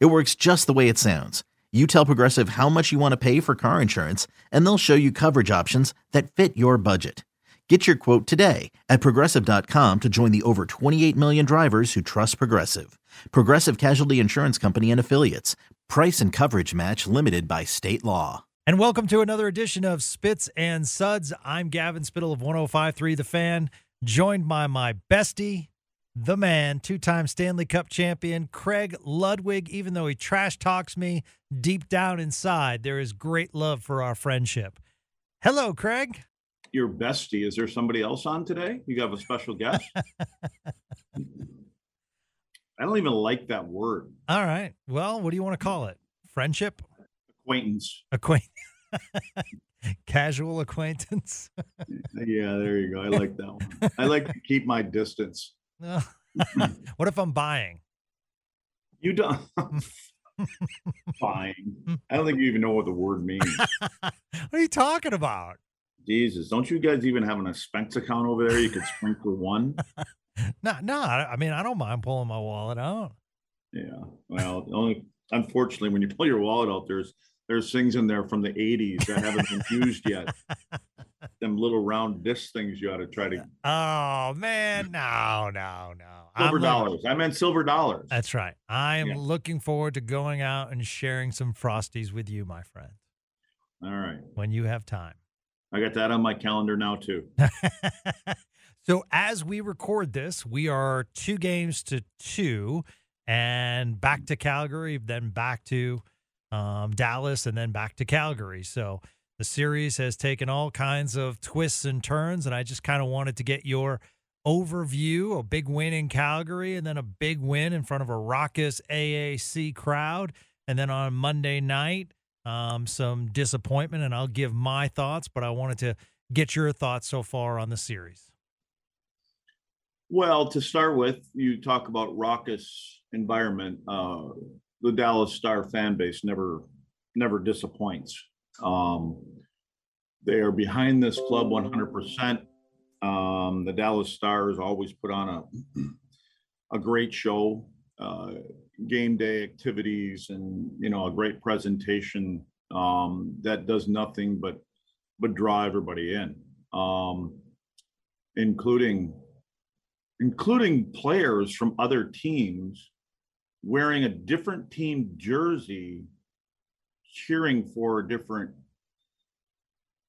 It works just the way it sounds. You tell Progressive how much you want to pay for car insurance, and they'll show you coverage options that fit your budget. Get your quote today at progressive.com to join the over 28 million drivers who trust Progressive. Progressive Casualty Insurance Company and Affiliates. Price and coverage match limited by state law. And welcome to another edition of Spits and Suds. I'm Gavin Spittle of 1053 The Fan, joined by my bestie, the man, two time Stanley Cup champion, Craig Ludwig. Even though he trash talks me deep down inside, there is great love for our friendship. Hello, Craig. Your bestie. Is there somebody else on today? You have a special guest? I don't even like that word. All right. Well, what do you want to call it? Friendship? Acquaintance. Acquaint. Casual acquaintance. yeah, there you go. I like that one. I like to keep my distance. what if I'm buying? You don't. Buying. I don't think you even know what the word means. what are you talking about? Jesus, don't you guys even have an expense account over there? You could sprinkle one. no, no. I mean, I don't mind pulling my wallet out. Yeah. Well, only unfortunately, when you pull your wallet out, there's there's things in there from the 80s that haven't been used yet. Them little round disc things you ought to try to. Oh man, mm. no, no, no. Silver I'm dollars. looking- I meant silver dollars. That's right. I am Yeah. looking forward to going out and sharing some frosties with you, my friend, All right. when you have time. I got that on my calendar now too. so as we record this, we are two games to two, and back to Calgary, then back to um, Dallas, and then back to Calgary. So the series has taken all kinds of twists and turns, and I just kind of wanted to get your overview. A big win in Calgary, and then a big win in front of a raucous AAC crowd, and then on Monday night. Um, some disappointment, and I'll give my thoughts, but I wanted to get your thoughts so far on the series. Well, to start with, you talk about raucous environment. Uh, the Dallas Star fan base never never disappoints. Um, they are behind this club 100%. Um, the Dallas Stars always put on a a great show, uh, game day activities, and you know a great presentation um, that does nothing but but draw everybody in, um, including including players from other teams wearing a different team jersey, cheering for a different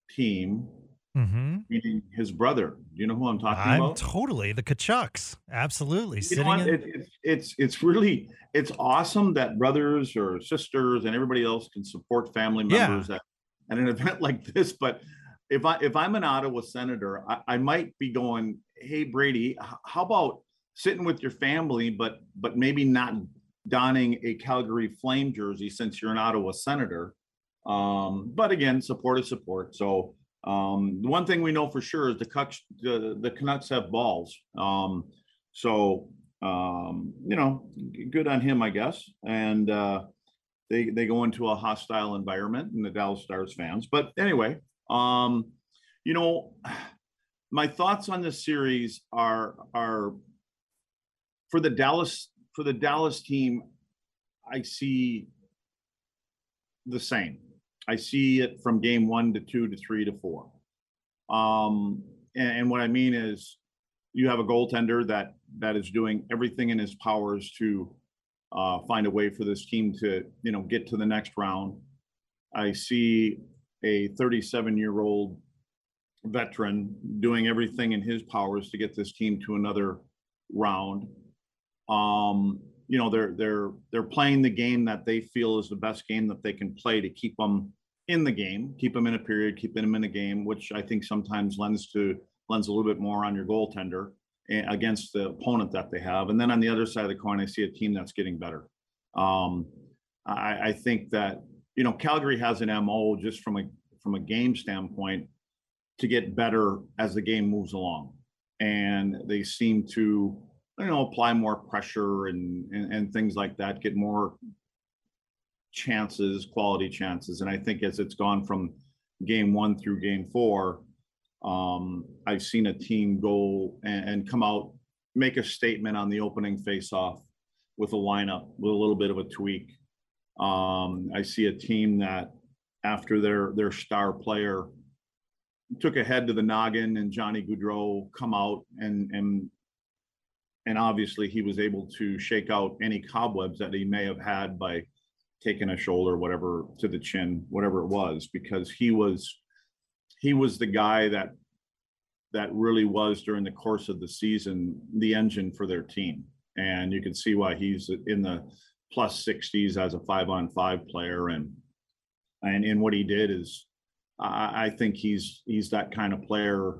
team, Mm-hmm. meaning his brother. Do you know who I'm talking I'm about? totally the Tkachuks. Absolutely. You Sitting know in, It, it's it's it's really it's awesome that brothers or sisters and everybody else can support family Yeah. members at, at an event like this. But if I if I'm an Ottawa senator, I, I might be going, hey Brady, how about sitting with your family, but but maybe not donning a Calgary Flame jersey since you're an Ottawa senator. Um, but again, support is support. So um, the one thing we know for sure is the Cucks, the, the Canucks have balls. Um, so um, you know, good on him, I guess. And uh, they they go into a hostile environment, and the Dallas Stars fans. But anyway, um, you know, my thoughts on this series are are for the Dallas for the Dallas team. I see the same. I see it from game one to two to three to four. Um, and, and what I mean is you have a goaltender that that is doing everything in his powers to uh, find a way for this team to you know get to the next round. I see a 37 year old veteran doing everything in his powers to get this team to another round. Um, you know they're they're they're playing the game that they feel is the best game that they can play to keep them in the game, keep them in a period, keep them in a game, which I think sometimes lends to lends a little bit more on your goaltender against the opponent that they have. And then on the other side of the coin, I see a team that's getting better. Um, I, I think that you know Calgary has an mo just from a from a game standpoint to get better as the game moves along, and they seem to you know apply more pressure and, and, and things like that, get more chances, quality chances, and I think as it's gone from game one through game four, um, I've seen a team go and, and come out, make a statement on the opening faceoff with a lineup with a little bit of a tweak. Um, I see a team that after their their star player took a head to the noggin and Johnny Gaudreau come out and and and obviously he was able to shake out any cobwebs that he may have had by taking a shoulder whatever to the chin whatever it was because he was he was the guy that that really was during the course of the season the engine for their team. And you can see why he's in the plus 60s as a five on five player. And and in what he did is I, I think he's he's that kind of player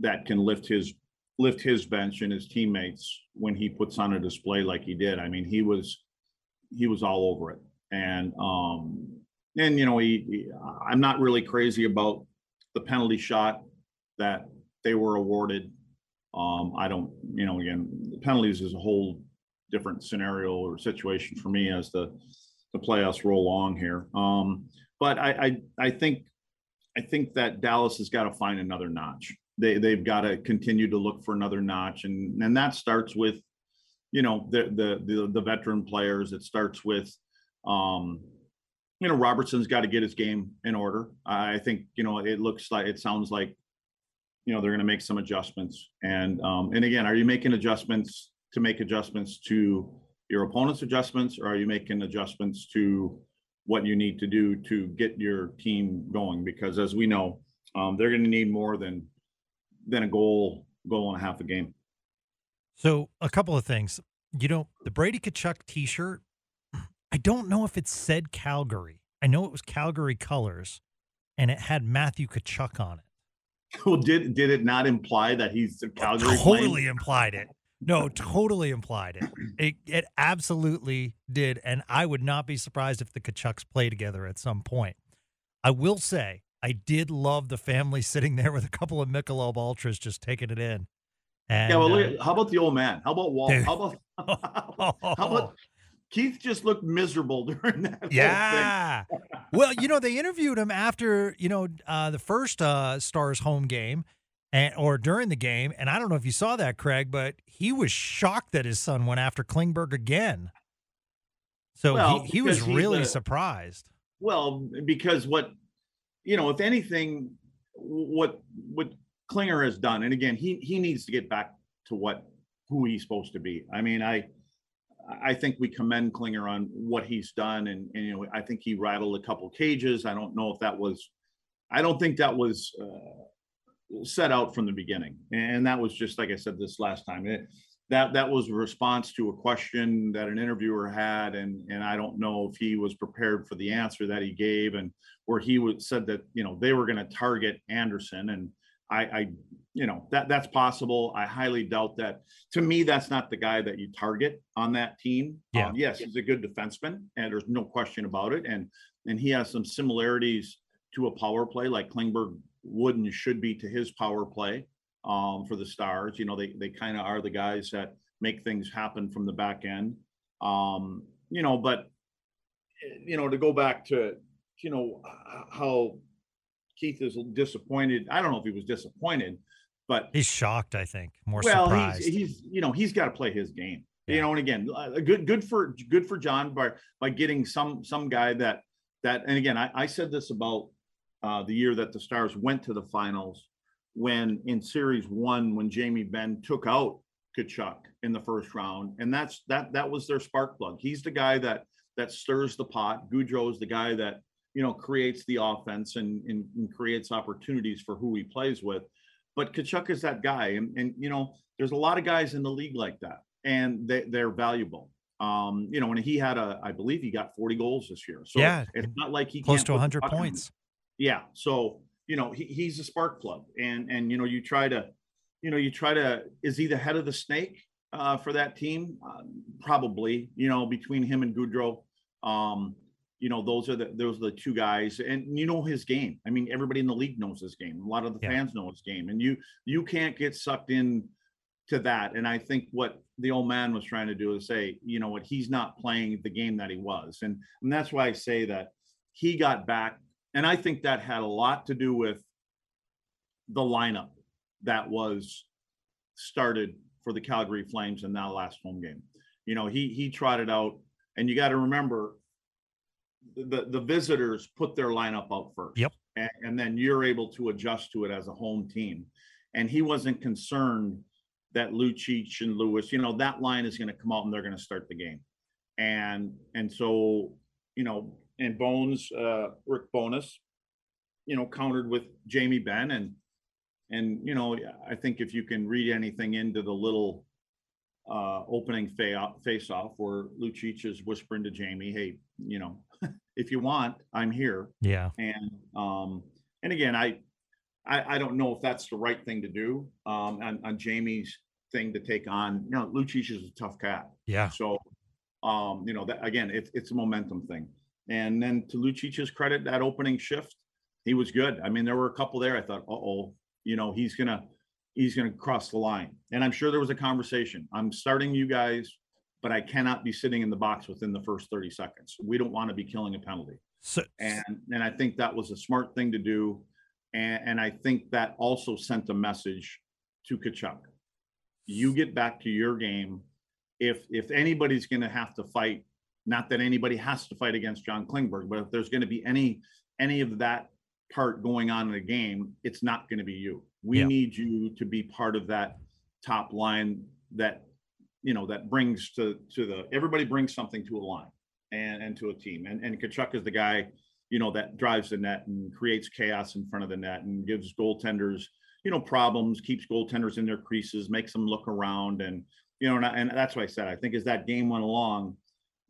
that can lift his lift his bench and his teammates when he puts on a display like he did. I mean, he was he was all over it. And um and you know, he, he I'm not really crazy about the penalty shot that they were awarded. Um, I don't, you know, again, penalties is a whole different scenario or situation for me as the the playoffs roll along here. Um, but I, I I think I think that Dallas has got to find another notch. They they've got to continue to look for another notch, and and that starts with, you know, the the the, the veteran players. It starts with, um, you know, Robertson's got to get his game in order. I think you know it looks like it sounds like, you know, they're going to make some adjustments, and um, and again, are you making adjustments to make adjustments to your opponent's adjustments, or are you making adjustments to what you need to do to get your team going? Because as we know, um, they're going to need more than than a goal, goal and a half a game. So a couple of things. You know, the Brady Tkachuk T-shirt. I don't know if it said Calgary. I know it was Calgary colors, and it had Matthew Tkachuk on it. Well, did did it not imply that he's Calgary? Totally playing? implied it. No, totally implied it. It it absolutely did, and I would not be surprised if the Tkachuks play together at some point. I will say I did love the family sitting there with a couple of Michelob Ultras just taking it in. And, yeah, well, look, uh, how about the old man? How about Walt? How about how about Keith? Just looked miserable during that. Yeah. well, you know, they interviewed him after, you know, uh, the first uh, Stars home game and or during the game. And I don't know if you saw that, Craig, but he was shocked that his son went after Klingberg again. So Well, he, he was really a- surprised. Well, because what you know, if anything, what what Klinger has done, and again, he he needs to get back to what who he's supposed to be. I mean, I I think we commend Klinger on what he's done, and and you know, I think he rattled a couple cages. I don't know if that was, I don't think that was uh, set out from the beginning, and that was just like I said this last time. It, that that was a response to a question that an interviewer had and and I don't know if he was prepared for the answer that he gave and where he would said that you know they were going to target Andersson and I I you know that that's possible. I highly doubt that. To me that's not the guy that you target on that team. Yeah. um, yes he's a good defenseman and there's no question about it and and he has some similarities to a power play like Klingberg would and should be to his power play um, for the Stars. You know, they they kind of are the guys that make things happen from the back end. Um, you know, but you know, to go back to you know how Keith is disappointed. I don't know if he was disappointed, but He's shocked, I think, more well, surprised. he's he's you know he's got to play his game. Yeah. You know, and again, uh, good good for good for John by by getting some some guy that that. And again, I, I said this about uh, the year that the Stars went to the finals when in Series One when Jamie Benn took out Tkachuk in the first round, and that's that that was their spark plug. He's the guy that that stirs the pot. Gaudreau is the guy that you know creates the offense and, and, and creates opportunities for who he plays with. But Tkachuk is that guy, and, and you know there's a lot of guys in the league like that, and they, they're valuable. Um, you know, and he had a, I believe he got 40 goals this year. So Yeah. it's not like he close to 100 puck in- points. yeah. So, you know, he, he's a spark plug and, and, you know, you try to, you know, you try to, is he the head of the snake uh, for that team? Uh, probably, you know, between him and Gaudreau. Um, you know, those are the those are the two guys, and you know his game. I mean, everybody in the league knows his game. A lot of the Yeah. fans know his game, and you you can't get sucked in to that. And I think what the old man was trying to do is say, you know what, he's not playing the game that he was, and and that's why I say that he got back, and I think that had a lot to do with the lineup that was started for the Calgary Flames in that last home game. You know, he he trotted out, and you got to remember the the visitors put their lineup out first. Yep. And, and then you're able to adjust to it as a home team. And he wasn't concerned that Lucic and Lewis, you know, that line is going to come out and they're going to start the game. And and so, you know, and Bones, uh Rick Bowness, you know, countered with Jamie Benn and and you know, I think if you can read anything into the little uh opening face off where Lucic is whispering to Jamie, hey, you know, if you want, I'm here. Yeah. And um, and again, I, I I don't know if that's the right thing to do um on, on Jamie's thing to take on. You know, Lucic is a tough cat. Yeah. So um, you know, that again, it's it's a momentum thing. And then to Lucic's credit, that opening shift, he was good. I mean, there were a couple there. I thought, uh oh, you know, he's gonna he's gonna cross the line. And I'm sure there was a conversation. I'm starting you guys, but I cannot be sitting in the box within the first 30 seconds. We don't want to be killing a penalty So and and I think that was a smart thing to do, and and I think that also sent a message to Tkachuk. You get back to your game. If if anybody's going to have to fight, not that anybody has to fight against John Klingberg, but if there's going to be any any of that part going on in the game, it's not going to be you. We Yeah. need you to be part of that top line that you know that brings to to the everybody brings something to a line and and to a team. And and Tkachuk is the guy, you know, that drives the net and creates chaos in front of the net and gives goaltenders, you know, problems, keeps goaltenders in their creases, makes them look around, and you know, and, I- and that's why I said I think as that game went along,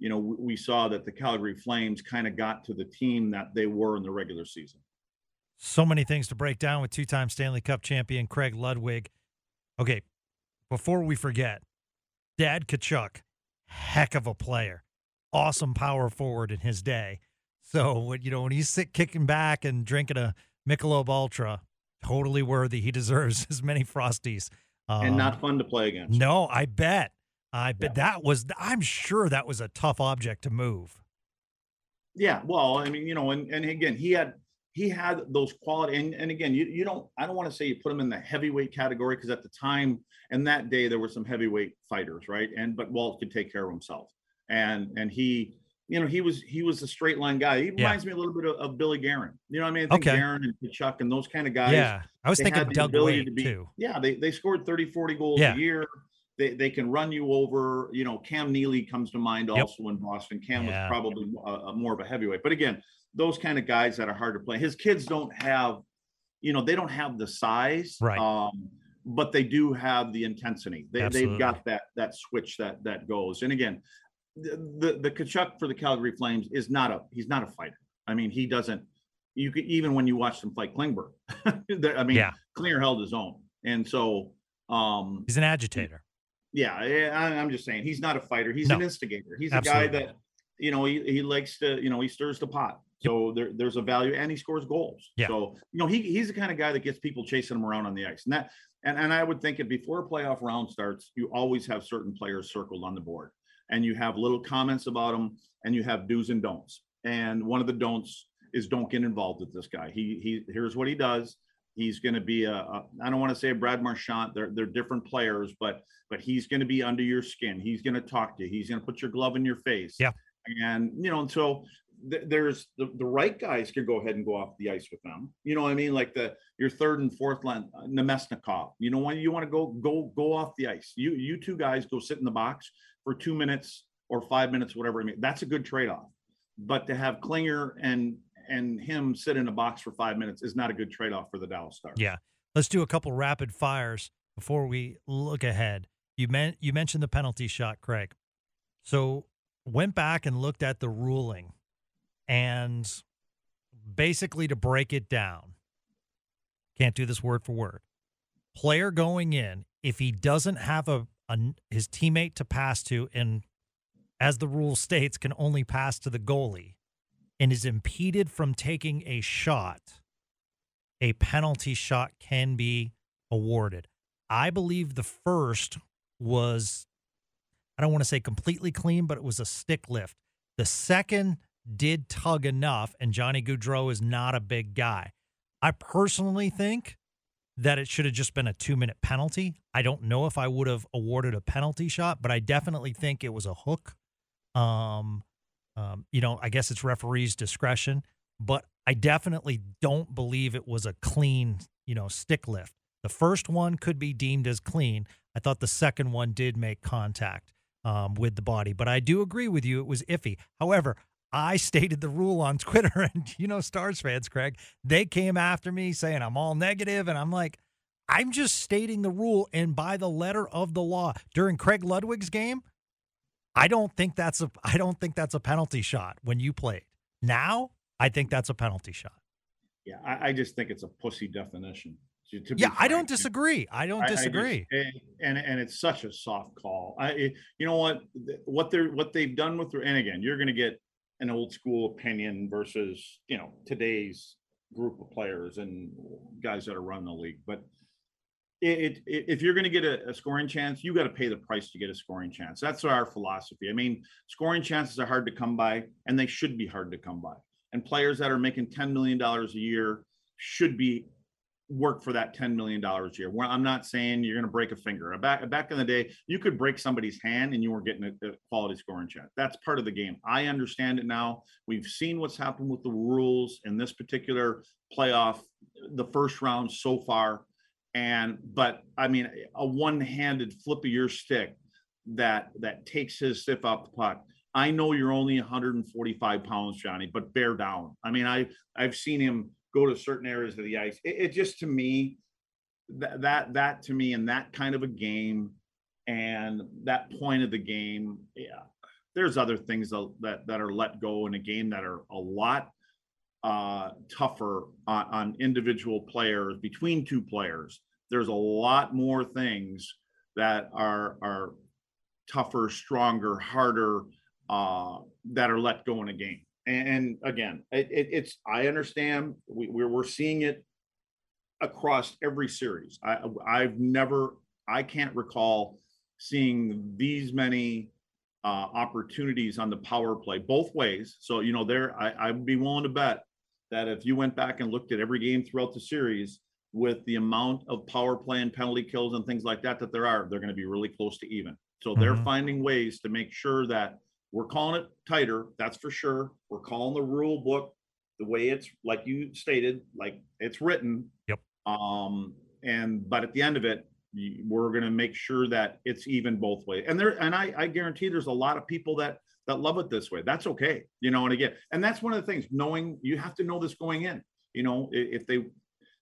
you know, we, we saw that the Calgary Flames kind of got to the team that they were in the regular season. so many things to break down with two-time Stanley Cup champion Craig Ludwig. Okay, before we forget, Dad Tkachuk, heck of a player, awesome power forward in his day. So when you know when he's sit kicking back and drinking a Michelob Ultra, totally worthy. He deserves as many frosties. and Um, not fun to play against. No, I bet. I bet Yeah. that was. I'm sure that was a tough object to move. Yeah, well, I mean, you know, and, and again, he had he had those quality and, and again, you you don't I don't want to say you put him in the heavyweight category because at the time and that day there were some heavyweight fighters, right? And but Walt could take care of himself. And and he, you know, he was he was a straight line guy. He Yeah. reminds me a little bit of, of Billy Guerin. You know what I mean? I think Okay. Guerin and Tkachuk and those kind of guys. yeah, I was thinking had of the Doug Wade to be- too. Yeah, they they scored 30, 40 goals Yeah. a year. They, they can run you over. You know, Cam Neely comes to mind Yep. also in Boston. Cam Yeah. was probably a, a more of a heavyweight, but again, those kind of guys that are hard to play. His kids don't have, you know, they don't have the size, Right. Um, but they do have the intensity. They, Absolutely. they've got that that switch that that goes. And again, the, the the Tkachuk for the Calgary Flames is not a he's not a fighter. I mean, he doesn't. You could even when you watch them fight Klingberg. I mean, Yeah. Klinger held his own, and so um He's an agitator. Yeah, I, I'm just saying he's not a fighter. He's an instigator. He's a guy that you know he, he likes to you know he stirs the pot. So there, there's a value, and he scores goals. Yeah. So you know he he's the kind of guy that gets people chasing him around on the ice, and that and and I would think that before a playoff round starts, you always have certain players circled on the board, and you have little comments about them, and you have do's and don'ts. And one of the don'ts is don't get involved with this guy. He he here's what he does. He's going to be a, a I don't want to say a Brad Marchand. They're they're different players, but but he's going to be under your skin. He's going to talk to you. He's going to put your glove in your face. Yeah. And you know, and so th- there's the, the right guys can go ahead and go off the ice with them. You know what I mean? Like the your third and fourth line, uh, Namestnikov. You know when you want to go go go off the ice. You you two guys go sit in the box for two minutes or five minutes, whatever. I mean, that's a good trade off. But to have Klinger and and him sit in a box for five minutes is not a good trade off for the Dallas Stars. Yeah. Let's do a couple rapid fires before we look ahead. You you mentioned the penalty shot, Craig. So went back and looked at the ruling and basically to break it down. Can't do this word for word. Player going in, if he doesn't have a, a his teammate to pass to and as the rule states, can only pass to the goalie and is impeded from taking a shot, a penalty shot can be awarded. I believe the first was, I don't want to say completely clean, but it was a stick lift. The second did tug enough, and Johnny Gaudreau is not a big guy. I personally think that it should have just been a two minute penalty. I don't know if I would have awarded a penalty shot, but I definitely think it was a hook. Um, um, you know, I guess it's referee's discretion, but I definitely don't believe it was a clean, you know, stick lift. The first one could be deemed as clean. I thought the second one did make contact um, with the body, but I do agree with you. It was iffy. However, I stated the rule on Twitter, and you know, Stars fans, Craig, they came after me saying I'm all negative, and I'm like, I'm just stating the rule, and by the letter of the law. During Craig Ludwig's game, I don't think that's a I don't think that's a penalty shot when you played. Now, I think that's a penalty shot. Yeah, I, I just think it's a pussy definition. yeah, I don't disagree. I don't disagree. I, I just, and and it's such a soft call. I eh, you know what what they're what they've done with and again, you're going to get an old school opinion versus you know today's group of players and guys that are running the league. But it, it, if you're going to get a, a, scoring chance, you got to pay the price to get a scoring chance. That's our philosophy. I mean, scoring chances are hard to come by, and they should be hard to come by. And players that are making ten million dollars a year should be work for that $10 million a year. I'm not saying you're going to break a finger. Back, back in the day, you could break somebody's hand and you were getting a, a, quality scoring chance. That's part of the game. I understand it now. We've seen what's happened with the rules in this particular playoff, the first round so far. And, but I mean, a one handed flip of your stick that, that takes his stiff off the puck. I know you're only 145 pounds, Johnny, but bear down. I mean, I, I've seen him go to certain areas of the ice. It, it just to me that that that to me in that kind of a game and that point of the game, yeah, there's other things that that, that are let go in a game that are a lot uh, tougher on, on individual players between two players. There's a lot more things that are are tougher, stronger, harder uh, that are let go in a game. And again it, it, it's i understand we, we're, we're seeing it across every series. I i've never i can't recall seeing these many uh, opportunities on the power play both ways. So you know there I, i'd be willing to bet that if you went back and looked at every game throughout the series with the amount of power play and penalty kills and things like that that there are they're going to be really close to even so mm-hmm. they're finding ways to make sure that we're calling it tighter, that's for sure. We're calling the rule book the way it's like you stated, like it's written. Yep. Um, and but at the end of it, we're going to make sure that it's even both ways. And there, and I, I guarantee there's a lot of people that that love it this way. That's okay, you know. And again, and that's one of the things. Knowing you have to know this going in. You know, if they,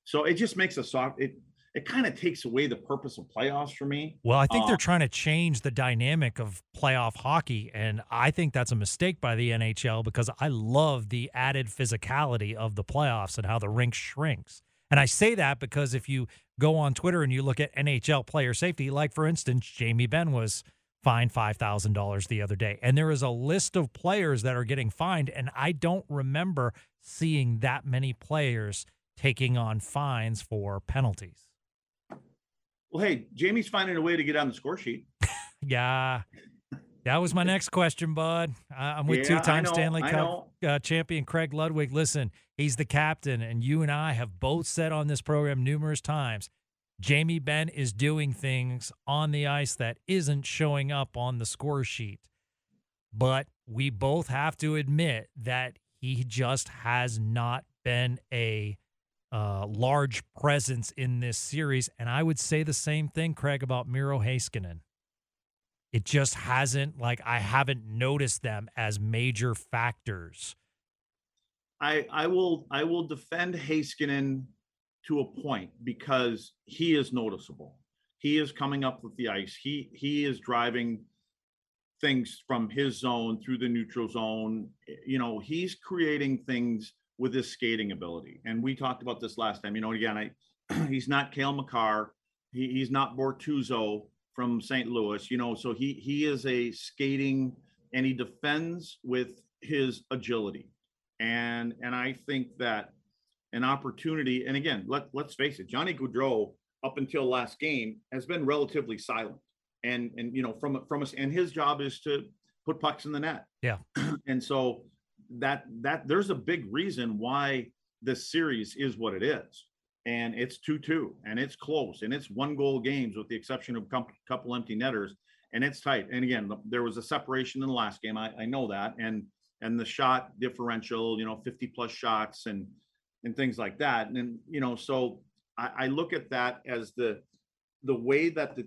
so it just makes a soft. It it kind of takes away the purpose of playoffs for me. Well, I think uh, they're trying to change the dynamic of playoff hockey, and I think that's a mistake by the NHL because I love the added physicality of the playoffs and how the rink shrinks. And I say that because if you go on Twitter and you look at NHL player safety, like for instance, Jamie Benn was fined $5,000 the other day. And there is a list of players that are getting fined, and I don't remember seeing that many players taking on fines for penalties. Well, hey, Jamie's finding a way to get on the score sheet. yeah. That was my next question, bud. I'm with yeah, two-time Stanley Cup uh, champion Craig Ludwig. Listen, he's the captain, and you and I have both said on this program numerous times, Jamie Benn is doing things on the ice that isn't showing up on the score sheet. But we both have to admit that he just has not been a uh, large presence in this series. And I would say the same thing, Craig, about Miro Heiskanen. It just hasn't, like, I haven't noticed them as major factors. I, I will I will defend Heiskanen to a point because he is noticeable. He is coming up with the ice. He he is driving things from his zone through the neutral zone. You know, he's creating things with his skating ability. And we talked about this last time. You know, again, I he's not Cale Makar. He, he's not Bortuzzo from St. Louis. You know, so he he is a skating and he defends with his agility. And and I think that an opportunity, and again, let, let's face it, Johnny Gaudreau, up until last game, has been relatively silent. And and you know, from from us, and his job is to put pucks in the net. Yeah. and so that that there's a big reason why this series is what it is and it's 2-2 and it's close and it's one goal games with the exception of a couple empty netters and it's tight and again there was a separation in the last game I, I know that and and the shot differential you know 50 plus shots and and things like that and you know so I, I look at that as the the way that the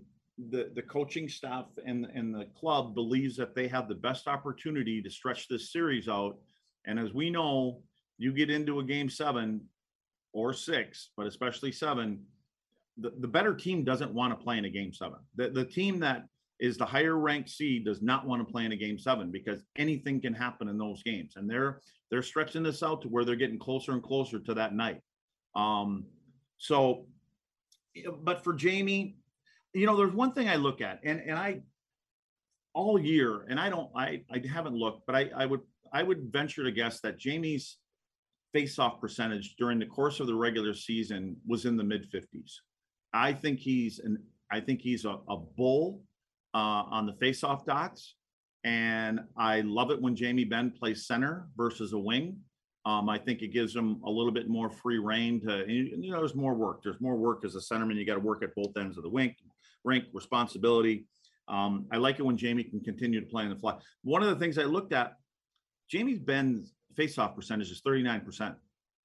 the, the coaching staff and, and the club believes that they have the best opportunity to stretch this series out. And as we know, you get into a game seven or six, but especially seven, the, the better team doesn't want to play in a game seven. The, the team that is the higher ranked seed does not want to play in a game seven because anything can happen in those games. And they're they're stretching this out to where they're getting closer and closer to that night. Um, so but for Jamie, you know, there's one thing I look at, and and I all year, and I don't I I haven't looked, but I I would I would venture to guess that Jamie's face-off percentage during the course of the regular season was in the mid 50s. I think he's an I think he's a, a bull uh, on the face-off dots, and I love it when Jamie Benn plays center versus a wing. Um, I think it gives him a little bit more free reign to, you know, there's more work. There's more work as a centerman. You got to work at both ends of the wing, rink, responsibility. Um, I like it when Jamie can continue to play in the fly. One of the things I looked at, Jamie's Benn's faceoff percentage is 39%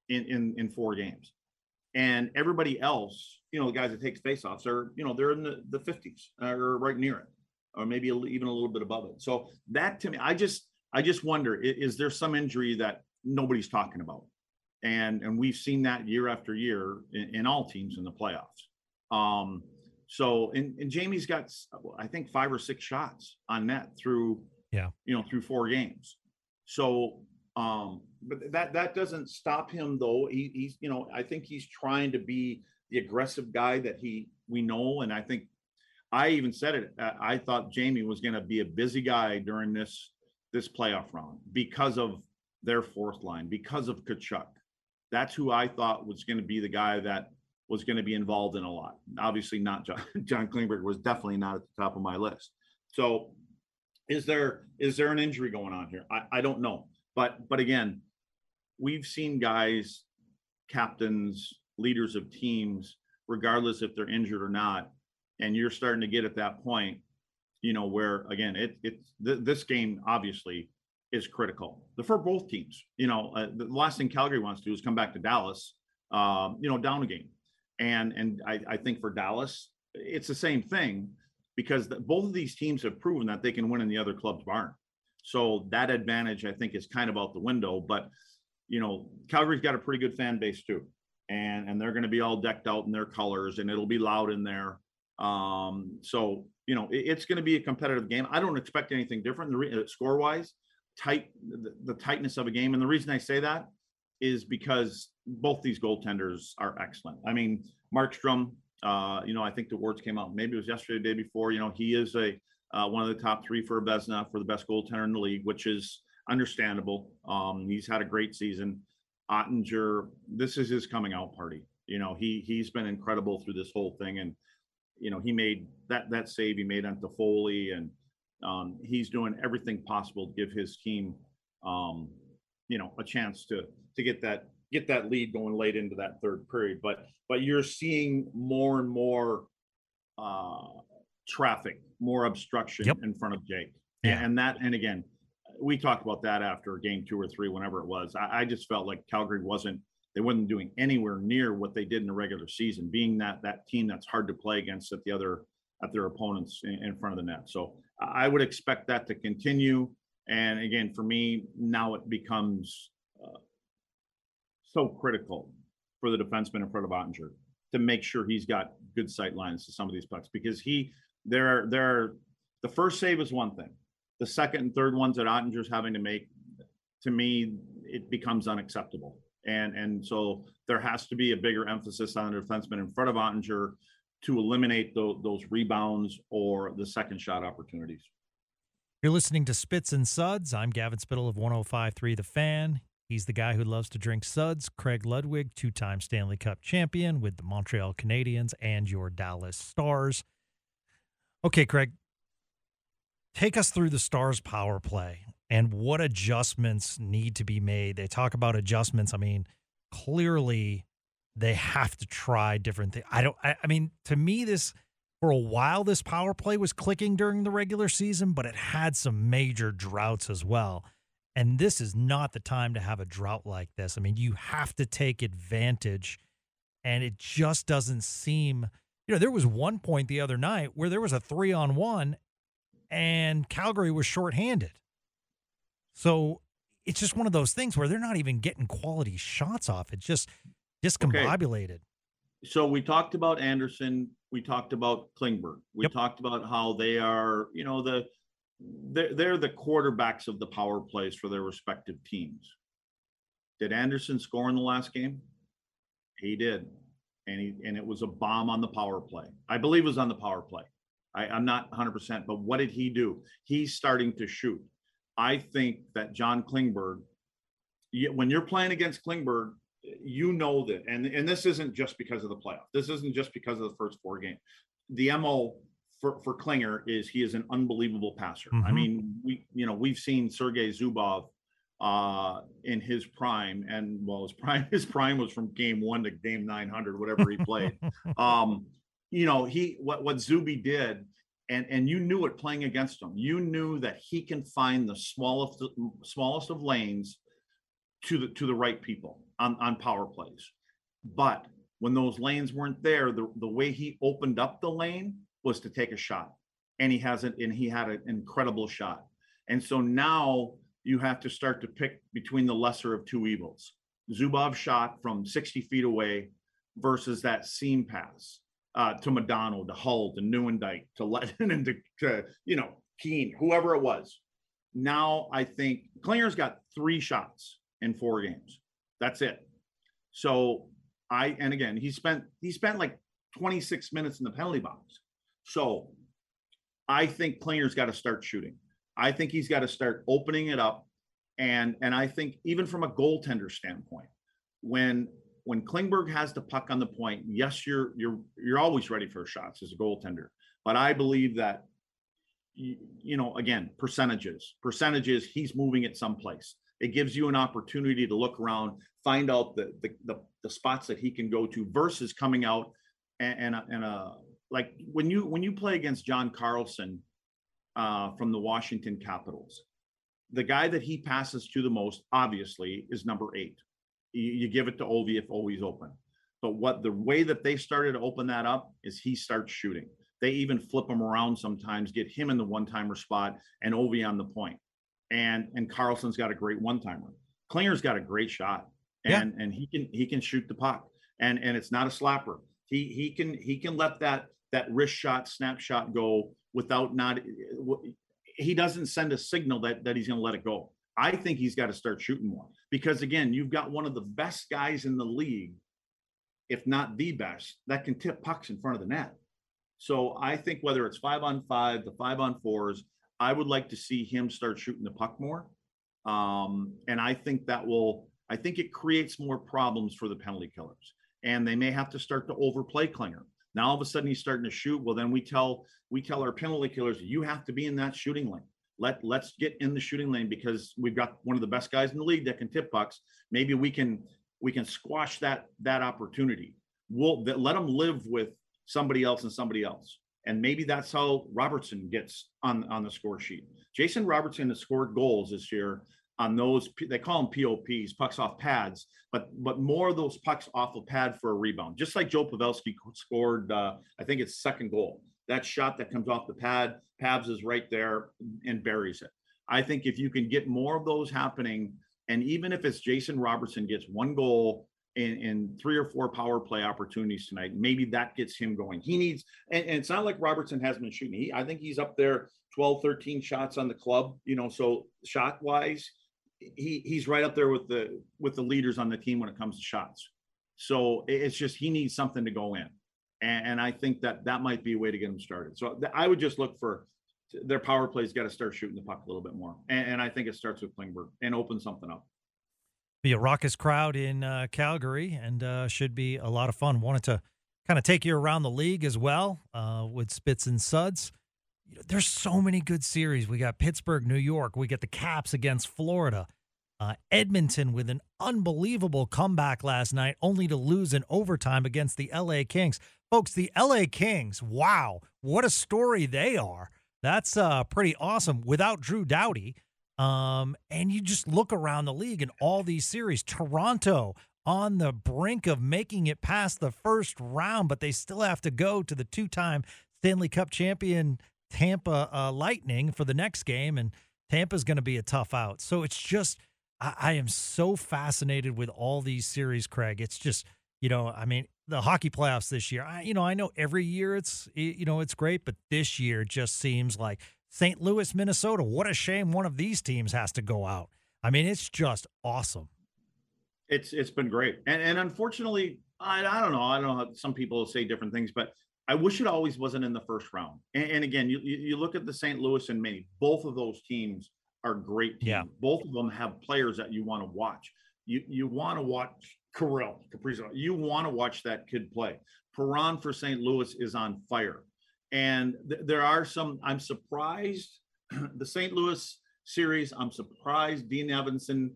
in, in, in four games. And everybody else, you know, the guys that takes faceoffs are, you know, they're in the, the 50s or right near it, or maybe even a little bit above it. So that to me, I just, I just wonder, is, is there some injury that nobody's talking about? And, and we've seen that year after year in, in all teams in the playoffs. Um, so, and, and Jamie's got, I think, five or six shots on net through, yeah, you know, through four games. So, um, but that that doesn't stop him though. He, he's, you know, I think he's trying to be the aggressive guy that he we know, and I think I even said it. Uh, I thought Jamie was going to be a busy guy during this this playoff round because of their fourth line, because of Tkachuk. That's who I thought was going to be the guy that was going to be involved in a lot. Obviously, not John. John Klingberg was definitely not at the top of my list. So, is there is there an injury going on here? I, I don't know, but but again, we've seen guys, captains, leaders of teams, regardless if they're injured or not, and you're starting to get at that point, you know, where again, it it's th- this game obviously is critical for both teams. You know, uh, the last thing Calgary wants to do is come back to Dallas, um, you know, down a game and and I, I think for Dallas, it's the same thing because the, both of these teams have proven that they can win in the other club's barn. So that advantage, I think, is kind of out the window. But you know, Calgary's got a pretty good fan base too, and and they're going to be all decked out in their colors, and it'll be loud in there. Um, so you know, it, it's going to be a competitive game. I don't expect anything different. Re- uh, score wise, tight, the, the tightness of a game, and the reason I say that is because both these goaltenders are excellent. I mean, Markstrom, uh, you know, I think the words came out. Maybe it was yesterday, the day before. You know, he is a uh, one of the top three for a Vezina for the best goaltender in the league, which is understandable. Um, he's had a great season. Oettinger, this is his coming out party. You know, he he's been incredible through this whole thing, and you know, he made that that save he made on Foley, and um, he's doing everything possible to give his team, um, you know, a chance to to get that get that lead going late into that third period. But but you're seeing more and more uh, traffic, more obstruction yep. in front of Jake. Yeah. And that and again, we talked about that after game two or three, whenever it was. I, I just felt like Calgary wasn't they wasn't doing anywhere near what they did in the regular season, being that that team that's hard to play against at the other at their opponents in, in front of the net. So I would expect that to continue. And again, for me, now it becomes uh, so critical for the defenseman in front of Oettinger to make sure he's got good sight lines to some of these pucks because he there are there the first save is one thing. The second and third ones that Oettinger's having to make, to me, it becomes unacceptable. And and so there has to be a bigger emphasis on the defenseman in front of Oettinger to eliminate those, those rebounds or the second shot opportunities. You're listening to Spits and Suds. I'm Gavin Spittle of 105.3 The Fan. He's the guy who loves to drink suds. Craig Ludwig, two time Stanley Cup champion with the Montreal Canadiens and your Dallas Stars. Okay, Craig, take us through the Stars power play and what adjustments need to be made. They talk about adjustments. I mean, clearly they have to try different things. I don't, I, I mean, to me, this for a while, this power play was clicking during the regular season, but it had some major droughts as well. And this is not the time to have a drought like this. I mean, you have to take advantage, and it just doesn't seem. You know, there was one point the other night where there was a three on one, and Calgary was shorthanded. So it's just one of those things where they're not even getting quality shots off. It's just discombobulated. Okay. So we talked about Andersson we talked about Klingberg. We yep. talked about how they are, you know, the they're, they're the quarterbacks of the power plays for their respective teams. Did Andersson score in the last game? He did. And he and it was a bomb on the power play. I believe it was on the power play. I, I'm not 100%, but what did he do? He's starting to shoot. I think that John Klingberg, when you're playing against Klingberg, you know that, and and this isn't just because of the playoff. This isn't just because of the first four games. The mo for for Klinger is he is an unbelievable passer. Mm-hmm. I mean, we you know we've seen Sergei Zubov uh in his prime and well his prime his prime was from game one to game 900 whatever he played um you know he what what zuby did and and you knew it playing against him you knew that he can find the smallest smallest of lanes to the to the right people on, on power plays. But when those lanes weren't there, the, the way he opened up the lane was to take a shot. And he hasn't. and he had an incredible shot. And so now you have to start to pick between the lesser of two evils. Zubov shot from 60 feet away versus that seam pass uh, to Modano, to Hull, to Nieuwendyk, to Lehtinen, to, to, you know, Keane, whoever it was. Now I think Klinger's got three shots in four games. That's it. So I and again he spent he spent like 26 minutes in the penalty box. So I think Klinger's got to start shooting. I think he's got to start opening it up. And and I think even from a goaltender standpoint, when when Klingberg has the puck on the point, yes, you're you're you're always ready for shots as a goaltender. But I believe that you, you know, again, percentages, percentages, he's moving it someplace. It gives you an opportunity to look around, find out the the, the, the spots that he can go to versus coming out and and, and uh, like when you when you play against John Carlson uh, from the Washington Capitals, the guy that he passes to the most obviously is number eight. You, you give it to Ovi if Ovi's open. But what the way that they started to open that up is he starts shooting. They even flip him around sometimes, get him in the one timer spot and Ovi on the point. and and Carlson's got a great one timer. Klinger's got a great shot, and yeah. and he can he can shoot the puck, and and it's not a slapper. He he can he can let that that wrist shot snapshot go without not. He doesn't send a signal that that he's going to let it go. I think he's got to start shooting more because again, you've got one of the best guys in the league, if not the best, that can tip pucks in front of the net. So I think whether it's five on five, the five on fours, I would like to see him start shooting the puck more. Um, and I think that will, I think it creates more problems for the penalty killers. And they may have to start to overplay Klinger. Now all of a sudden he's starting to shoot. Well, then we tell we tell our penalty killers, you have to be in that shooting lane. Let let's get in the shooting lane because we've got one of the best guys in the league that can tip pucks. Maybe we can we can squash that that opportunity. We'll that, let them live with somebody else and somebody else and maybe that's how Robertson gets on on the score sheet. Jason Robertson has scored goals this year on those they call them POPs, pucks off pads, but but more of those pucks off a pad for a rebound. Just like Joe Pavelski scored, uh, I think it's second goal. That shot that comes off the pad, pabs is right there and buries it. I think if you can get more of those happening, and even if it's Jason Robertson gets one goal in, in, three or four power play opportunities tonight. Maybe that gets him going. He needs, and, and, it's not like Robertson has been shooting. He, I think he's up there 12, 13 shots on the club, you know, so shot wise, he he's right up there with the with the leaders on the team when it comes to shots. So it's just he needs something to go in. And, and I think that that might be a way to get him started. So I would just look for their power play's got to start shooting the puck a little bit more. And, and I think it starts with Klingberg and open something up. Be a raucous crowd in uh, Calgary and uh, should be a lot of fun. Wanted to kind of take you around the league as well uh, with Spits and Suds. You know, there's so many good series. We got Pittsburgh, New York. We get the Caps against Florida. Uh, Edmonton with an unbelievable comeback last night, only to lose in overtime against the LA Kings. Folks, the LA Kings, wow, what a story they are. That's uh, pretty awesome without Drew Doughty. Um, and you just look around the league and all these series. Toronto on the brink of making it past the first round, but they still have to go to the two time Stanley Cup champion Tampa uh, Lightning for the next game. And Tampa's going to be a tough out. So it's just I, I am so fascinated with all these series, Craig. It's just, you know, I mean, the hockey playoffs this year. I, you know, I know every year it's, you know, it's great, but this year just seems like St. Louis, Minnesota. What a shame one of these teams has to go out. I mean, it's just awesome. It's it's been great, and and unfortunately, I, I don't know. I don't know. How some people say different things, but I wish it always wasn't in the first round. And, and again, you you look at the St. Louis and Maine. Both of those teams are great teams. Yeah. Both of them have players that you want to watch. You you want to watch Kirill, Kaprizov. You want to watch that kid play. Perron for St. Louis is on fire. And th- there are some, I'm surprised. the St. Louis series, I'm surprised Dean Evason,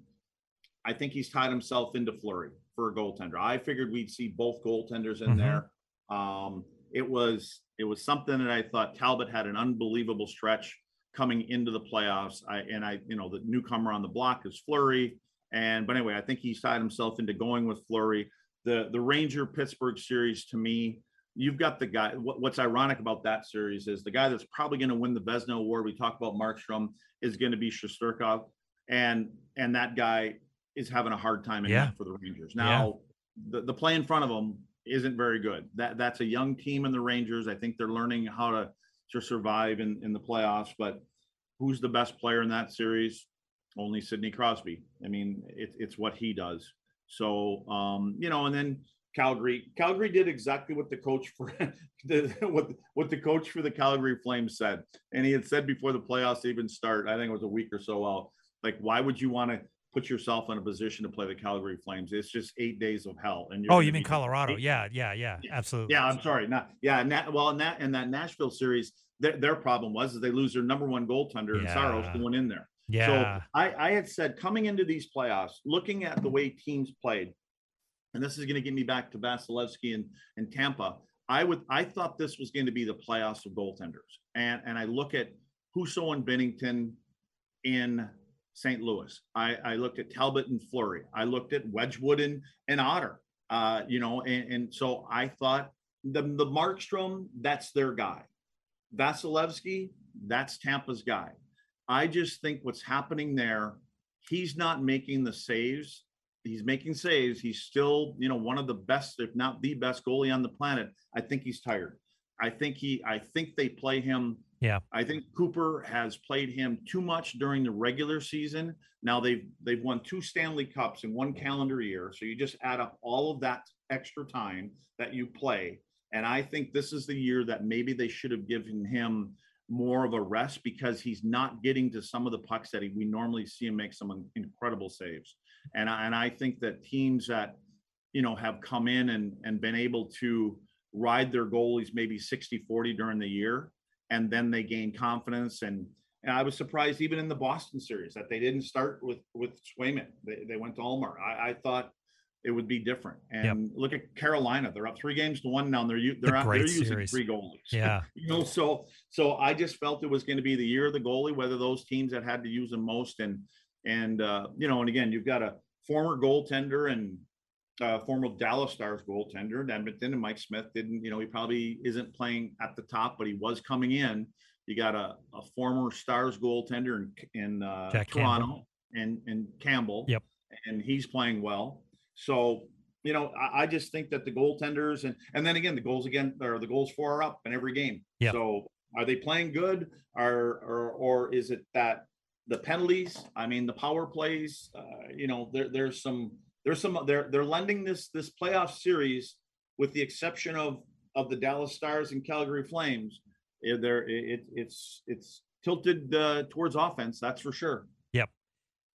I think he's tied himself into Fleury for a goaltender. I figured we'd see both goaltenders in Mhm. there. Um, it was it was something that I thought Talbot had an unbelievable stretch coming into the playoffs. I and I, you know, the newcomer on the block is Fleury. And but anyway, I think he's tied himself into going with Fleury. The the Ranger Pittsburgh series to me, you've got the guy. What, what's ironic about that series is the guy that's probably going to win the Vezina Award. We talk about Markstrom is going to be Shesterkin, and and that guy is having a hard time Yeah. for the Rangers. Now the, the play in front of them isn't very good. That that's a young team in the Rangers. I think they're learning how to to survive in, in the playoffs. But who's the best player in that series? Only Sidney Crosby. I mean, it, it's what he does. So um, you know, and then Calgary. Calgary did exactly what the coach for the what what the coach for the Calgary Flames said, and he had said before the playoffs even start. I think it was a week or so out. Like, why would you want to put yourself in a position to play the Calgary Flames? It's just eight days of hell. And you're Oh, you mean Colorado? eight- Yeah, yeah, yeah, Yeah. absolutely. yeah, I'm sorry. Not yeah. Nat, well, in that in that Nashville series, their, their problem was is they lose their number one goaltender and Saros Yeah. going in there. yeah. So I, I had said coming into these playoffs, looking at the way teams played, and this is going to get me back to Vasilevskiy and, and Tampa. I would I thought this was going to be the playoffs of goaltenders. And and I look at Husso and Binnington in St. Louis. I, I looked at Talbot and Fleury. I looked at Wedgewood and, and Otter. Uh, you know, and, and so I thought the the Markstrom, that's their guy. Vasilevskiy, that's Tampa's guy. I just think what's happening there, he's not making the saves. He's making saves. He's still, you know, one of the best, if not the best goalie on the planet. I think he's tired. I think he, I think they play him. Yeah. I think Cooper has played him too much during the regular season. Now they've they've won two Stanley Cups in one calendar year. So you just add up all of that extra time that you play. And I think this is the year that maybe they should have given him more of a rest because he's not getting to some of the pucks that he, we normally see him make some incredible saves. And I, and I think that teams that you know have come in and and been able to ride their goalies maybe 60 40 during the year and then they gain confidence and and I was surprised even in the Boston series that they didn't start with with Swayman. They, they went to Ullmark. I, I thought it would be different. And look at Carolina; they're up three games to one now. And they're they're out, they're using series. three goalies. Yeah. you know, so so I just felt it was going to be the year of the goalie. Whether those teams that had to use them most and and uh, you know, and again, you've got a former goaltender and uh, former Dallas Stars goaltender in Edmonton, and Mike Smith didn't. You know, he probably isn't playing at the top, but he was coming in. You got a, a former Stars goaltender in in uh, Toronto Campbell. and and Campbell. Yep. and he's playing well. So you know, I, I just think that the goaltenders and and then again the goals again or the goals for are up in every game. Yep. So are they playing good? or or or is it that the penalties? I mean, the power plays. Uh, you know, there there's some there's some they're they're lending this this playoff series with the exception of of the Dallas Stars and Calgary Flames. eh, There it, it's it's tilted uh, towards offense. That's for sure. Yep.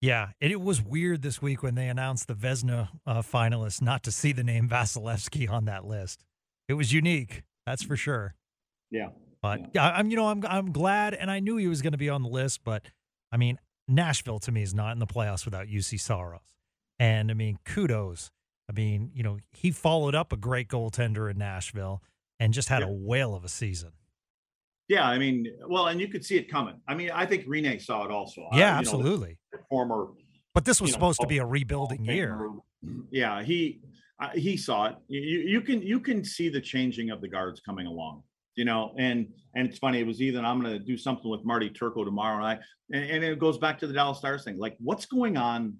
Yeah, and it was weird this week when they announced the Vezina uh, finalists not to see the name Vasilevskiy on that list. It was unique, that's for sure. Yeah. But yeah. I'm, you know, I'm I'm glad, and I knew he was going to be on the list. But I mean, Nashville to me is not in the playoffs without Juuse Saros, and I mean, kudos. I mean, you know, he followed up a great goaltender in Nashville and just had yeah. a whale of a season. Yeah, I mean, well, and you could see it coming. I mean, I think Rinne saw it also. Yeah, absolutely. Know, former, but this was supposed know, to be a rebuilding year. Yeah, he uh, he saw it. You, you can you can see the changing of the guards coming along. You know, and and it's funny. It was either I'm going to do something with Marty Turco tomorrow, and I and, and it goes back to the Dallas Stars thing. Like, what's going on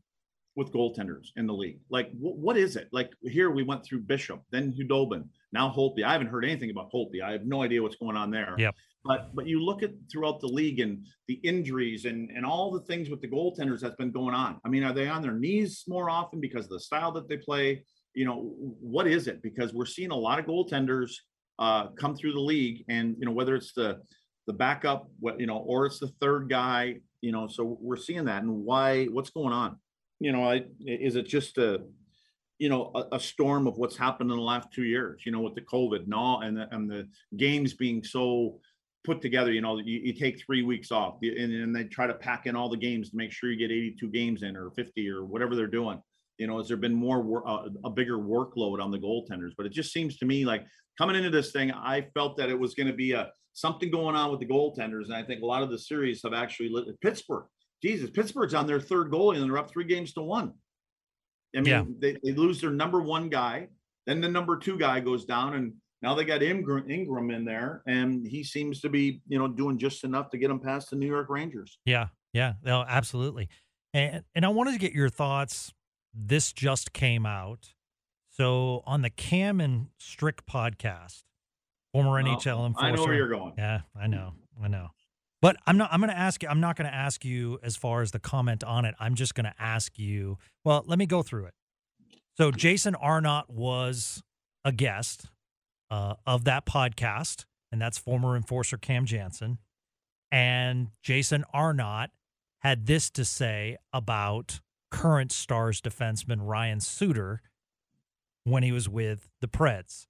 with goaltenders in the league. Like, wh- what is it? Like here we went through Bishop, then Khudobin, now Holtby. I haven't heard anything about Holtby. I have no idea what's going on there. Yep. But but you look at throughout the league and the injuries and and all the things with the goaltenders that's been going on. I mean, are they on their knees more often because of the style that they play? You know, what is it? Because we're seeing a lot of goaltenders uh, come through the league, and you know whether it's the the backup, what you know, or it's the third guy. You know, so we're seeing that, and why? What's going on? You know, I, is it just a, you know, a, a, storm of what's happened in the last two years, you know, with the COVID and all, and the, and the games being so put together, you know, you, you take three weeks off and, and they try to pack in all the games to make sure you get 82 games in or 50 or whatever they're doing. You know, has there been more, uh, a bigger workload on the goaltenders? But it just seems to me like coming into this thing, I felt that it was going to be a something going on with the goaltenders. And I think a lot of the series have actually Pittsburgh Jesus, Pittsburgh's on their third goalie and they're up three games to one. I mean, yeah. they, they lose their number one guy, then the number two guy goes down, and now they got Ingram, Ingram in there, and he seems to be, you know, doing just enough to get them past the New York Rangers. Yeah, yeah, no, absolutely. And and I wanted to get your thoughts. This just came out. So on the Cam and Strick podcast, former NHL enforcer. I know where you're going. Yeah, I know, I know. But I'm not. I'm going to ask you. I'm not going to ask you as far as the comment on it. I'm just going to ask you. Well, let me go through it. So Jason Arnott was a guest uh, of that podcast, and that's former enforcer Cam Janssen. And Jason Arnott had this to say about current Stars defenseman Ryan Suter when he was with the Preds.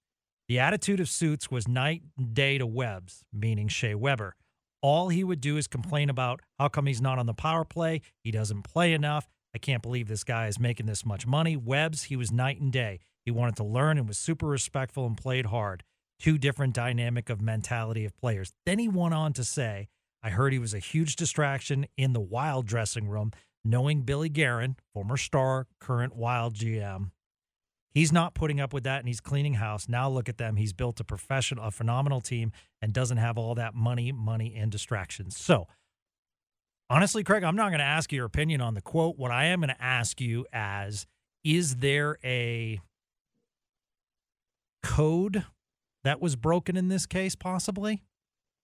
The attitude of Suits was night and day to Webb's, meaning Shea Weber. All he would do is complain about how come he's not on the power play. He doesn't play enough. I can't believe this guy is making this much money. Webb's, he was night and day. He wanted to learn and was super respectful and played hard. Two different dynamic of mentality of players. Then he went on to say, I heard he was a huge distraction in the wild dressing room, knowing Billy Guerin, former star, current wild GM, He's not putting up with that and he's cleaning house. Now look at them. He's built a professional, a phenomenal team and doesn't have all that money, money, and distractions. So, honestly, Craig, I'm not going to ask your opinion on the quote. What I am going to ask you as is there a code that was broken in this case, possibly?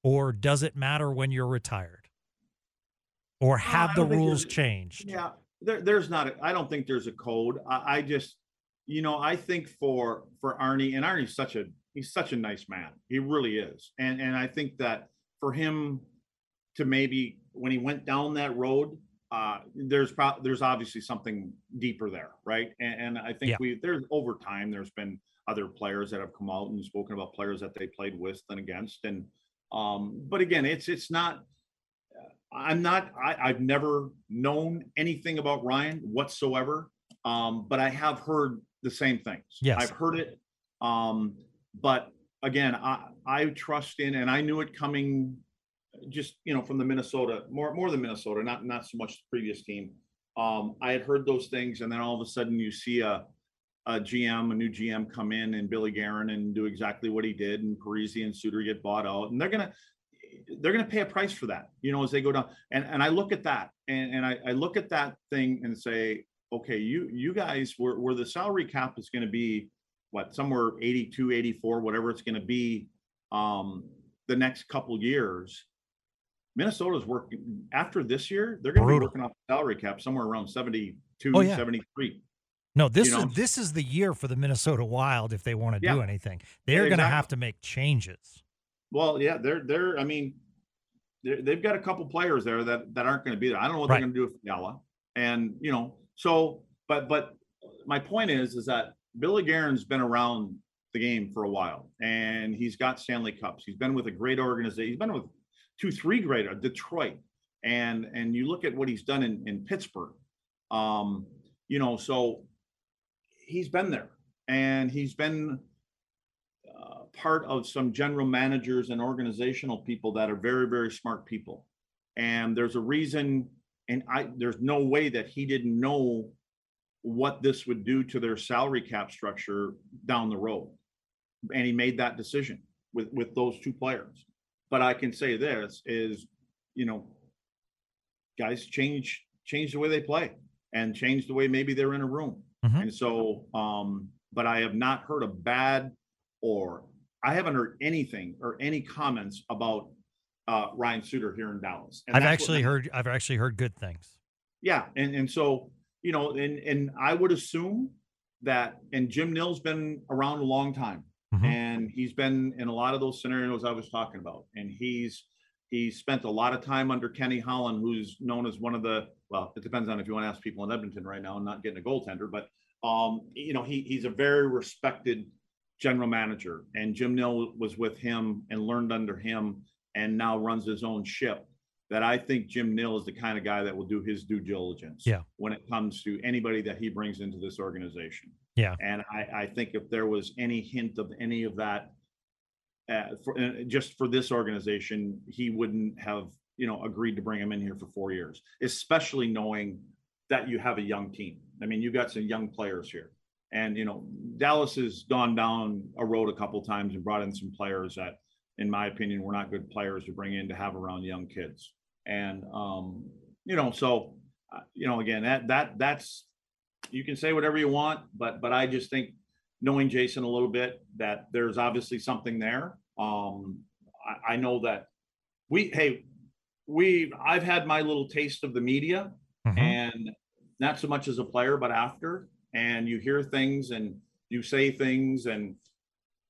Or does it matter when you're retired? Or have uh, the rules changed? Yeah, there, there's not. I don't think there's a code. I, I just you know, I think for for Arnie, and Arnie's such a he's such a nice man. He really is. And and I think that for him to maybe when he went down that road, uh, there's pro- there's obviously something deeper there, right? And, and I think yeah. we there's over time there's been other players that have come out and spoken about players that they played with and against, and um, but again, it's it's not. I'm not. I, I've never known anything about Ryan whatsoever, um, but I have heard the same things. Yes. I've heard it. Um, but again, I, I trust in, and I knew it coming just, you know, from the Minnesota, more, more than Minnesota, not, not so much the previous team. Um, I had heard those things. And then all of a sudden you see a, a GM, a new GM come in and Billy Guerin and do exactly what he did. And Parise and Suter get bought out and they're going to, they're going to pay a price for that, you know, as they go down. And, and I look at that and, and I, I look at that thing and say, okay, you you guys where where the salary cap is going to be what somewhere 82, 84, whatever it's going to be um, the next couple years. Minnesota's working after this year, they're going to be working off the salary cap somewhere around 72, oh, yeah. 73. No, this you know? is this is the year for the Minnesota Wild if they want to yeah. do anything. They're yeah, going to have to make changes. Well, yeah, they're they're I mean they've got a couple players there that that aren't going to be there. I don't know what right. they're going to do with Fiala, and you know, so but but my point is is that Billy Guerin's been around the game for a while, and he's got Stanley Cups. He's been with a great organization. He's been with two, three great uh, Detroit, and and you look at what he's done in in Pittsburgh. Um, you know, so he's been there, and he's been uh, part of some general managers and organizational people that are very very smart people, and there's a reason. And I, there's no way that he didn't know what this would do to their salary cap structure down the road and he made that decision with with those two players. But I can say this is, you know, guys change change the way they play and change the way maybe they're in a room. Mm-hmm. And so, um, but I have not heard a bad or I haven't heard anything or any comments about uh, Ryan Suter here in Dallas. And I've actually heard I've actually heard good things. Yeah, and and so you know, and and I would assume that, and Jim Nill's been around a long time. Mm-hmm. And he's been in a lot of those scenarios I was talking about. And he's he's spent a lot of time under Kenny Holland, who's known as one of the well, it depends on if you want to ask people in Edmonton right now and not getting a goaltender, but um, you know, he he's a very respected general manager. And Jim Nill was with him and learned under him and now runs his own ship. That I think Jim Nill is the kind of guy that will do his due diligence yeah. when it comes to anybody that he brings into this organization. Yeah. And I, I think if there was any hint of any of that, uh, for, uh, just for this organization, he wouldn't have, you know, agreed to bring him in here for four years, especially knowing that you have a young team. I mean, you've got some young players here. And, you know, Dallas has gone down a road a couple times and brought in some players that, in my opinion, were not good players to bring in to have around young kids. And, um, you know, so, uh, you know, again, that, that, that's, you can say whatever you want, but but I just think knowing Jason a little bit that there's obviously something there. Um, I, I know that we hey we I've had my little taste of the media mm-hmm. and not so much as a player, but after and you hear things and you say things and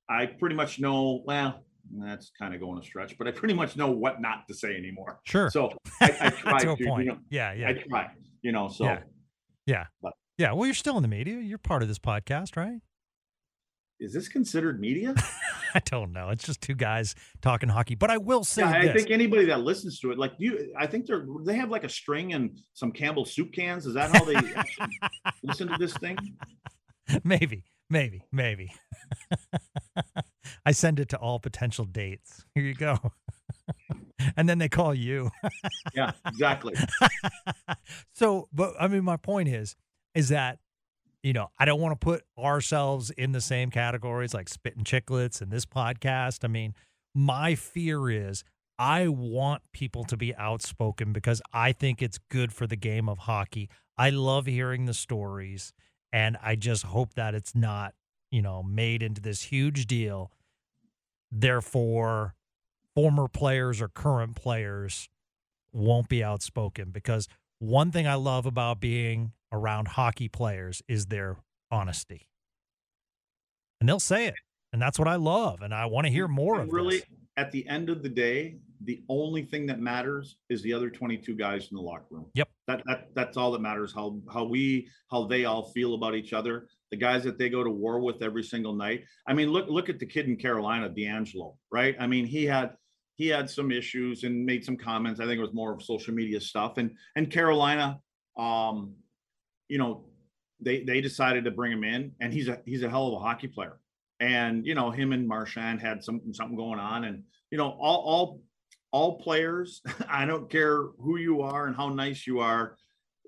I pretty much know well that's kind of going a stretch, but I pretty much know what not to say anymore. Sure. So I, I try to, point. You know, yeah, yeah. I try, you know, so yeah. yeah. But yeah, well, you're still in the media. You're part of this podcast, right? Is this considered media? I don't know. It's just two guys talking hockey. But I will say, yeah, I think anybody that listens to it, like you, I think they're they have like a string and some Campbell soup cans. Is that how they listen to this thing? Maybe, maybe, maybe. I send it to all potential dates. Here you go. and then they call you. yeah, exactly. so, but I mean, my point is, is that you know, I don't want to put ourselves in the same categories like Spittin' Chicklets and this podcast. I mean, my fear is I want people to be outspoken because I think it's good for the game of hockey. I love hearing the stories, and I just hope that it's not, you know, made into this huge deal. Therefore, former players or current players won't be outspoken because one thing I love about being around hockey players is their honesty. And they'll say it. And that's what I love. And I want to hear more and of really this. Really, at the end of the day, the only thing that matters is the other 22 guys in the locker room. Yep. That, that that's all that matters. How how we how they all feel about each other. The guys that they go to war with every single night. I mean, look look at the kid in Carolina, DeAngelo, right? I mean, he had he had some issues and made some comments. I think it was more of social media stuff. And and Carolina, um, you know, they they decided to bring him in, and he's a he's a hell of a hockey player. And you know, him and Marchand had some something going on, and you know, all all all players. I don't care who you are and how nice you are,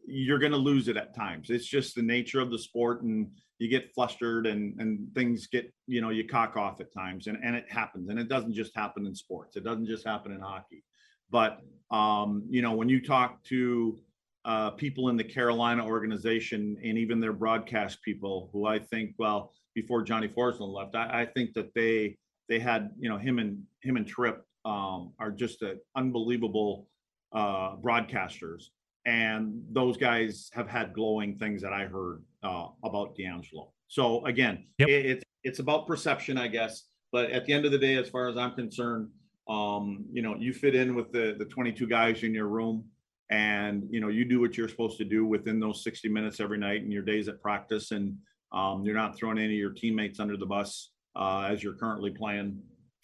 you're going to lose it at times. It's just the nature of the sport, and you get flustered and and things get you know you cock off at times, and and it happens, and it doesn't just happen in sports. It doesn't just happen in hockey, but um, you know when you talk to uh, people in the Carolina organization and even their broadcast people who I think, well, before Johnny Forslund left, I, I, think that they they had, you know, him and him and Tripp um, are just a unbelievable uh, broadcasters, and those guys have had glowing things that I heard uh, about DeAngelo. So again, yep. it, it's it's about perception, I guess. But at the end of the day, as far as I'm concerned, um, you know, you fit in with the the 22 guys in your room, and you know, you do what you're supposed to do within those 60 minutes every night and your days at practice, and um, you're not throwing any of your teammates under the bus uh, as you're currently playing.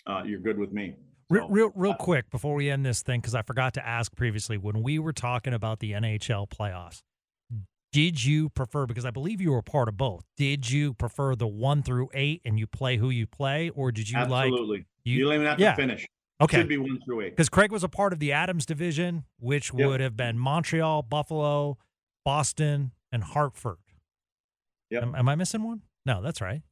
Uh, you're good with me. Real, real, real uh, quick before we end this thing, because I forgot to ask previously when we were talking about the NHL playoffs. Did you prefer? Because I believe you were part of both. Did you prefer the one through eight and you play who you play, or did you Absolutely. like? Absolutely. You, you don't even have yeah. to finish. Okay. Should be one through eight. Because Craig was a part of the Adams division, which Yep. would have been Montreal, Buffalo, Boston, and Hartford. Yep. Am, am I missing one? No, that's right.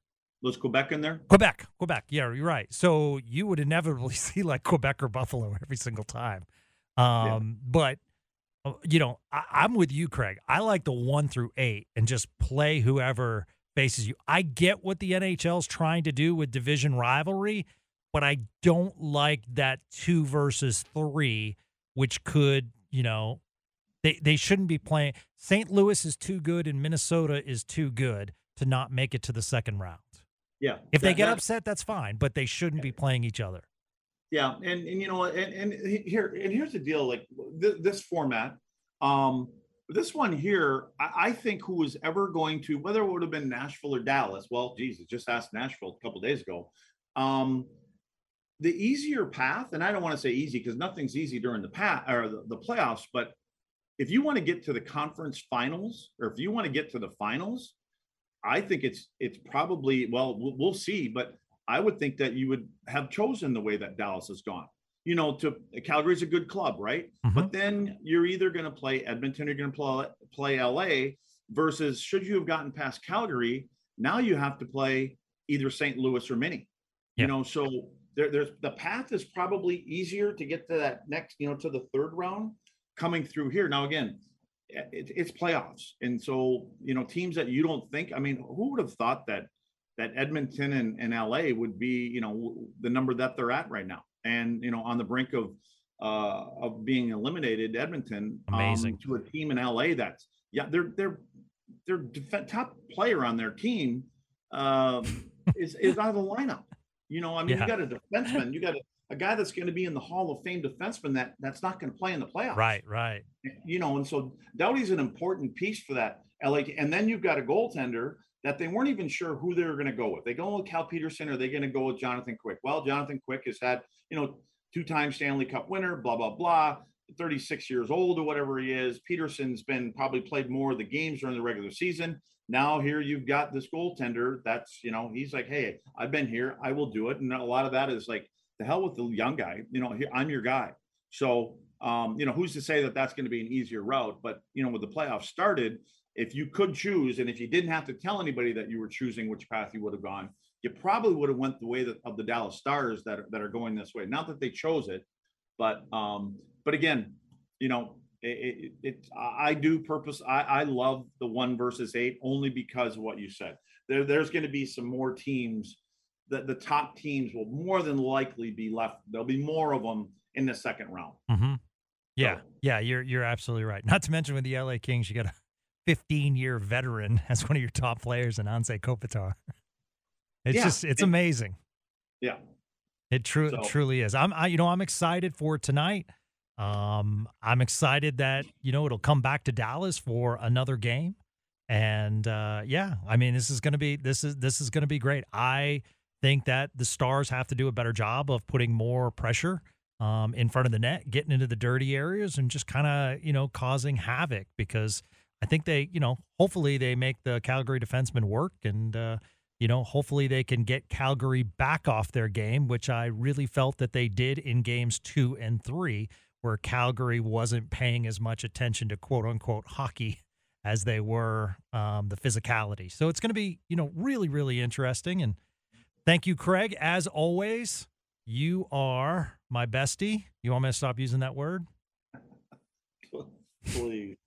Let's go back in there. Quebec, Quebec. Yeah, you're right. So you would inevitably see like Quebec or Buffalo every single time. Um, But uh, you know, I, I'm with you, Craig. I like the one through eight and just play whoever faces you. I get what the NHL's trying to do with division rivalry, but I don't like that two versus three, which could, you know, they they shouldn't be playing. St. Louis is too good and Minnesota is too good to not make it to the second round. Yeah. If they get that- upset, that's fine, but they shouldn't be playing each other. Yeah, and and you know, and and here and here's the deal. Like th- this format, um, this one here, I, I think who was ever going to, whether it would have been Nashville or Dallas. Well, Jesus, just asked Nashville a couple days ago. Um, the easier path, and I don't want to say easy because nothing's easy during the path or the, the playoffs, but if you want to get to the conference finals or if you want to get to the finals, I think it's it's probably well we'll, we'll see, but I would think that you would have chosen the way that Dallas has gone. You know, to Calgary's a good club, right? Mhm. But then you're either going to play Edmonton or you're going to play play LA versus should you have gotten past Calgary, now you have to play either St. Louis or Mini. Yeah. You know, so there, there's the path is probably easier to get to that next, you know, to the third round coming through here. Now again, it, it's playoffs, and so you know teams that you don't think. I mean, who would have thought that that Edmonton and, and LA would be, you know, the number that they're at right now, and you know, on the brink of uh, of being eliminated, Edmonton, um, Amazing. to a team in LA that's yeah, they're they're their def- top player on their team um, is is out of the lineup. You know, I mean, Yeah. you got a defenseman, you got a, a guy that's going to be in the Hall of Fame defenseman that that's not going to play in the playoffs Right, right. you know, and so Doughty's an important piece for that LA. And then you've got a goaltender that they weren't even sure who they were going to go with. They go with Cal Petersen or are they going to go with Jonathan Quick? Well, Jonathan Quick has had, you know, two-time Stanley Cup winner, blah, blah, blah, 36 years old or whatever he is. Petersen's been probably played more of the games during the regular season. Now here you've got this goaltender that's, you know, he's like, hey, I've been here, I will do it. And a lot of that is like, the hell with the young guy, you know, I'm your guy. So um, you know, who's to say that that's going to be an easier route? But you know, when the playoffs started, if you could choose, and if you didn't have to tell anybody that you were choosing which path you would have gone, you probably would have went the way that, of the Dallas Stars that that are going this way. Not that they chose it, but um, but again, you know, it, it, it I I do purpose. I, I love the one versus eight only because of what you said. There, there's going to be some more teams. That the top teams will more than likely be left. There'll be more of them in the second round. Mm-hmm. Yeah, So- yeah, you're you're absolutely right. Not to mention with the LA Kings, you got a 15 year veteran as one of your top players in Anze Kopitar. It's Yeah, just it's amazing. Yeah. It true So- truly is. I'm I, you know I'm excited for tonight. Um, I'm excited that you know it'll come back to Dallas for another game, and uh, yeah, I mean this is gonna be this is this is gonna be great. I think that the Stars have to do a better job of putting more pressure um, in front of the net, getting into the dirty areas, and just kind of you know causing havoc because I think they you know hopefully they make the Calgary defensemen work and. Uh, you know, hopefully they can get Calgary back off their game, which I really felt that they did in games two and three, where Calgary wasn't paying as much attention to quote unquote hockey as they were um, the physicality. So it's going to be, you know, really, really interesting. And thank you, Craig. As always, you are my bestie. You want me to stop using that word? Please.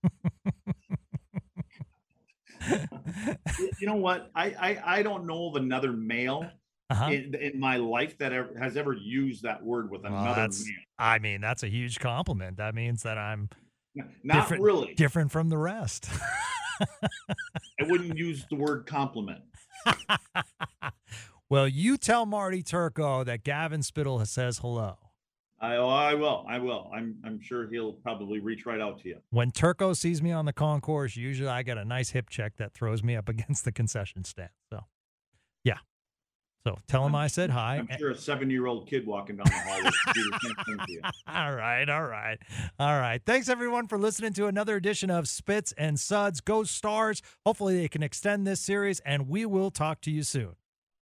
You- know what? I, I I don't know of another male Uh-huh. in, in my life that ever, has ever used that word with Well, another that's- I mean, that's a huge compliment. That means that I'm. Not different- really. different from the rest. I wouldn't use the word compliment. well, you tell Marty Turco that Gavin Spittle says hello. I, oh, I will. I will. I'm I'm sure he'll probably reach right out to you. When Turco sees me on the concourse, usually I get a nice hip check that throws me up against the concession stand. So, yeah. So tell him I'm- I said hi. I'm sure a seven year old kid walking down the hall would do the same thing to you. all right, all right, all right. Thanks everyone for listening to another edition of Spits and Suds. Go Stars. Hopefully they can extend this series, and we will talk to you soon.